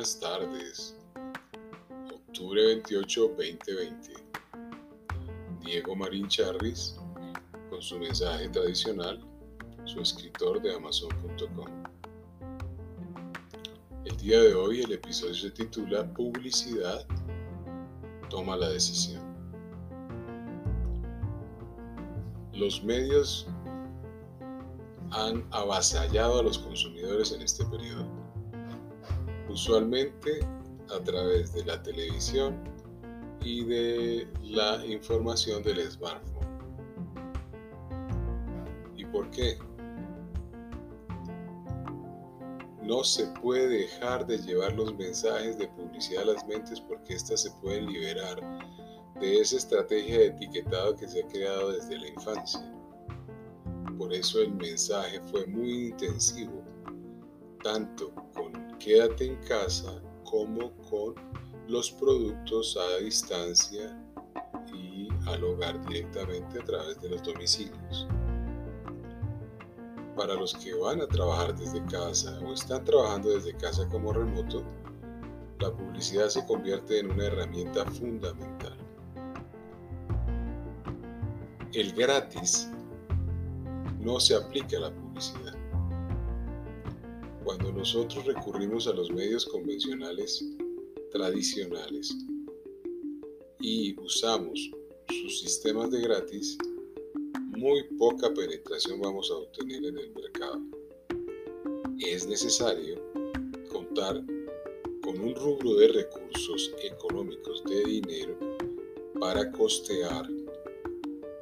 Buenas tardes. Octubre 28, 2020. Diego Marín Charris con su mensaje tradicional, su escritor de Amazon.com. El día de hoy el episodio se titula Publicidad toma la decisión. Los medios han avasallado a los consumidores en este periodo, usualmente a través de la televisión y de la información del smartphone. ¿Y por qué? No se puede dejar de llevar los mensajes de publicidad a las mentes porque éstas se pueden liberar de esa estrategia de etiquetado que se ha creado desde la infancia. Por eso el mensaje fue muy intensivo, tanto quédate en casa como con los productos a distancia y al hogar directamente a través de los domicilios. Para los que van a trabajar desde casa o están trabajando desde casa como remoto, la publicidad se convierte en una herramienta fundamental. El gratis no se aplica a la publicidad. Cuando nosotros recurrimos a los medios convencionales tradicionales y usamos sus sistemas de gratis, muy poca penetración vamos a obtener en el mercado. Es necesario contar con un rubro de recursos económicos de dinero para costear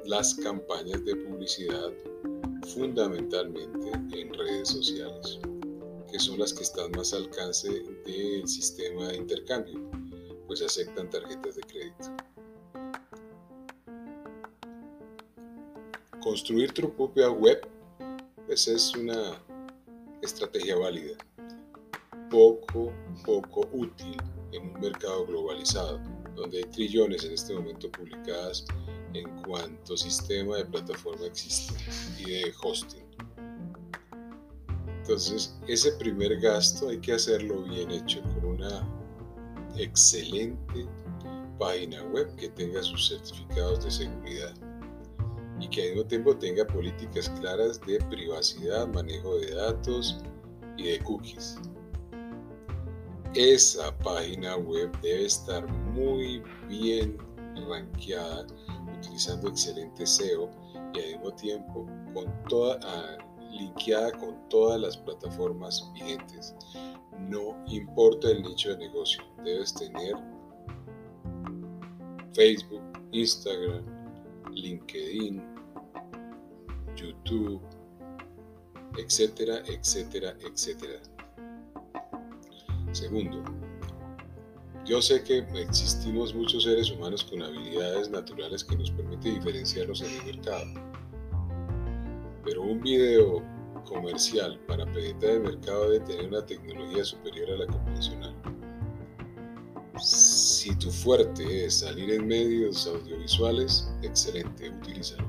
las campañas de publicidad fundamentalmente en redes sociales, que son las que están más al alcance del sistema de intercambio, pues aceptan tarjetas de crédito. Construir tu propia web, pues es una estrategia válida, poco, poco útil en un mercado globalizado, donde hay trillones en este momento publicadas en cuanto sistema de plataforma existe y de hosting. Entonces, ese primer gasto hay que hacerlo bien hecho con una excelente página web que tenga sus certificados de seguridad y que al mismo tiempo tenga políticas claras de privacidad, manejo de datos y de cookies. Esa página web debe estar muy bien rankeada utilizando excelente SEO y al mismo tiempo con toda, ah, linkeada con todas las plataformas vigentes. No importa el nicho de negocio, debes tener Facebook, Instagram, LinkedIn, YouTube, etcétera, etcétera, etcétera. Segundo, yo sé que existimos muchos seres humanos con habilidades naturales que nos permiten diferenciarnos en el mercado. Pero un video comercial para penetrar el mercado debe tener una tecnología superior a la convencional. Si tu fuerte es salir en medios audiovisuales, excelente, utilízalo.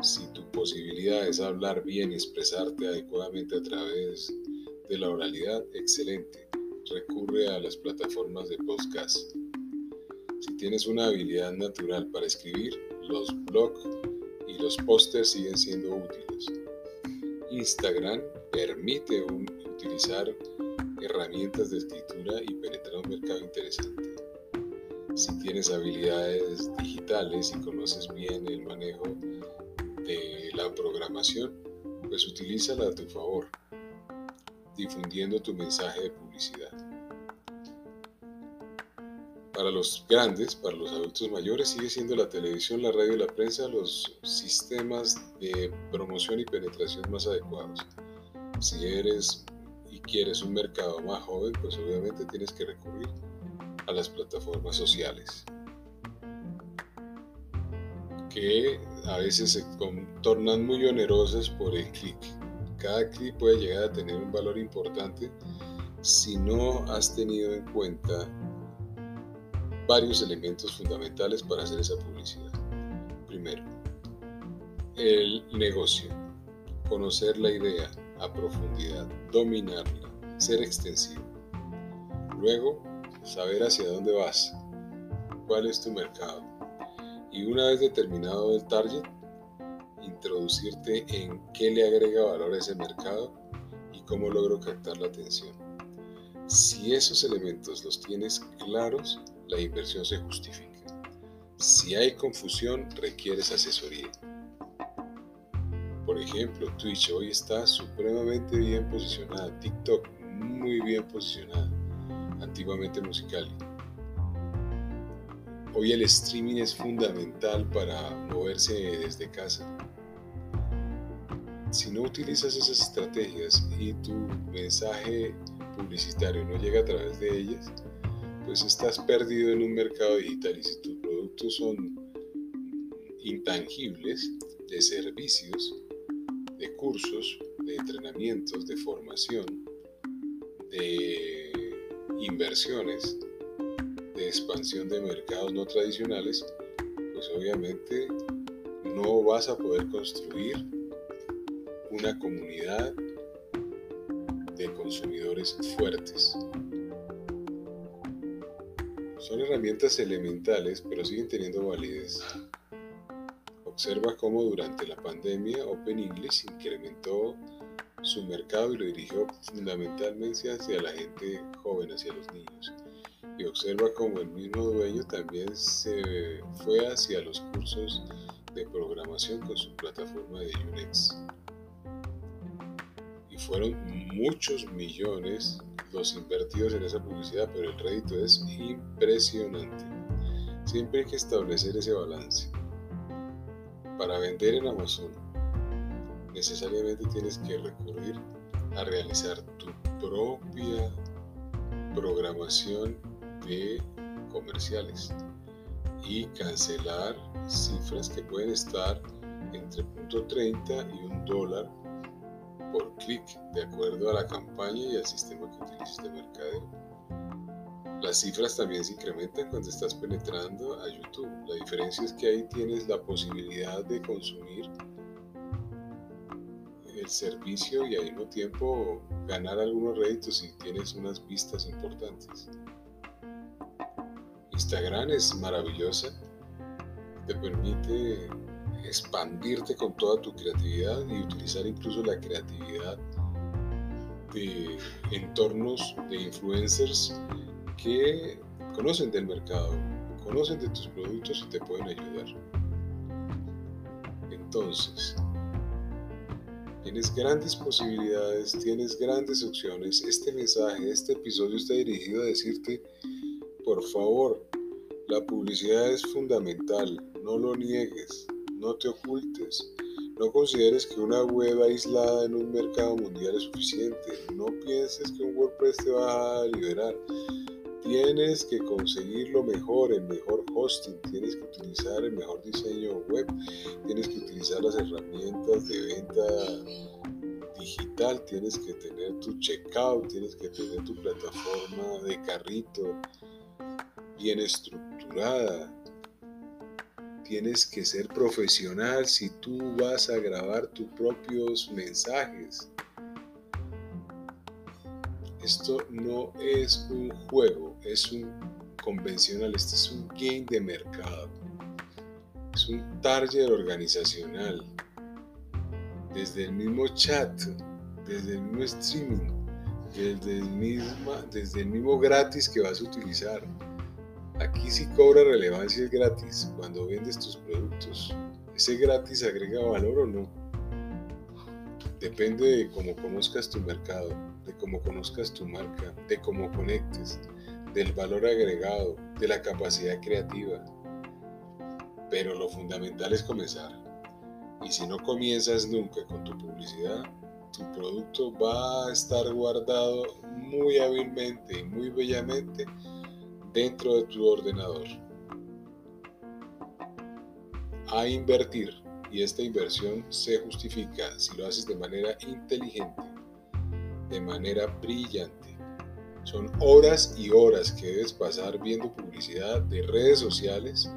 Si tu posibilidad es hablar bien y expresarte adecuadamente a través de la oralidad, excelente recurre a las plataformas de podcast. Si tienes una habilidad natural para escribir, los blogs y los pósters siguen siendo útiles. Instagram permite utilizar herramientas de escritura y penetrar un mercado interesante. Si tienes habilidades digitales y conoces bien el manejo de la programación, pues utilízala a tu favor difundiendo tu mensaje de publicidad. Para los grandes, para los adultos mayores, sigue siendo la televisión, la radio y la prensa los sistemas de promoción y penetración más adecuados. Si eres y quieres un mercado más joven, pues obviamente tienes que recurrir a las plataformas sociales, que a veces se tornan muy onerosas por el clic cada clic puede llegar a tener un valor importante si no has tenido en cuenta varios elementos fundamentales para hacer esa publicidad. Primero, el negocio, conocer la idea a profundidad, dominarla, ser extensivo. Luego, saber hacia dónde vas, cuál es tu mercado. Y una vez determinado el target, introducirte en qué le agrega valor a ese mercado y cómo logro captar la atención. Si esos elementos los tienes claros, la inversión se justifica. Si hay confusión, requieres asesoría. Por ejemplo, Twitch hoy está supremamente bien posicionada, TikTok muy bien posicionada, antiguamente musical. Hoy el streaming es fundamental para moverse desde casa. Si no utilizas esas estrategias y tu mensaje publicitario no llega a través de ellas, pues estás perdido en un mercado digital y si tus productos son intangibles de servicios, de cursos, de entrenamientos, de formación, de inversiones, de expansión de mercados no tradicionales, pues obviamente no vas a poder construir una comunidad de consumidores fuertes. Son herramientas elementales, pero siguen teniendo validez. Observa cómo durante la pandemia Open English incrementó su mercado y lo dirigió fundamentalmente hacia la gente joven, hacia los niños. Y observa cómo el mismo dueño también se fue hacia los cursos de programación con su plataforma de Unex. Y fueron muchos millones los invertidos en esa publicidad, pero el rédito es impresionante. Siempre hay que establecer ese balance. Para vender en Amazon, necesariamente tienes que recurrir a realizar tu propia programación de comerciales y cancelar cifras que pueden estar entre .30 y un dólar por clic de acuerdo a la campaña y al sistema que utilices de mercadeo. Las cifras también se incrementan cuando estás penetrando a YouTube. La diferencia es que ahí tienes la posibilidad de consumir el servicio y al mismo tiempo ganar algunos réditos si tienes unas vistas importantes. Instagram es maravillosa, te permite expandirte con toda tu creatividad y utilizar incluso la creatividad de entornos de influencers que conocen del mercado, conocen de tus productos y te pueden ayudar. Entonces, tienes grandes posibilidades, tienes grandes opciones. Este mensaje, este episodio está dirigido a decirte, por favor, la publicidad es fundamental, no lo niegues, no te ocultes. No consideres que una web aislada en un mercado mundial es suficiente. No pienses que un WordPress te va a liberar. Tienes que conseguir lo mejor, el mejor hosting, tienes que utilizar el mejor diseño web, tienes que utilizar las herramientas de venta digital, tienes que tener tu checkout, tienes que tener tu plataforma de carrito bien estructurada. Tienes que ser profesional si tú vas a grabar tus propios mensajes. Esto no es un juego, es un convencional, este es un game de mercado. Es un target organizacional. Desde el mismo chat, desde el mismo streaming, desde el, mismo, desde el mismo gratis que vas a utilizar. Aquí sí cobra relevancia el gratis cuando vendes tus productos. ¿Ese gratis agrega valor o no? Depende de cómo conozcas tu mercado de cómo conozcas tu marca, de cómo conectes, del valor agregado, de la capacidad creativa. Pero lo fundamental es comenzar. Y si no comienzas nunca con tu publicidad, tu producto va a estar guardado muy hábilmente y muy bellamente dentro de tu ordenador. A invertir. Y esta inversión se justifica si lo haces de manera inteligente de manera brillante. Son horas y horas que debes pasar viendo publicidad de redes sociales,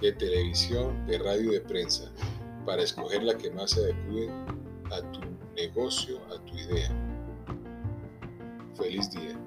de televisión, de radio y de prensa, para escoger la que más se adecue a tu negocio, a tu idea. Feliz día.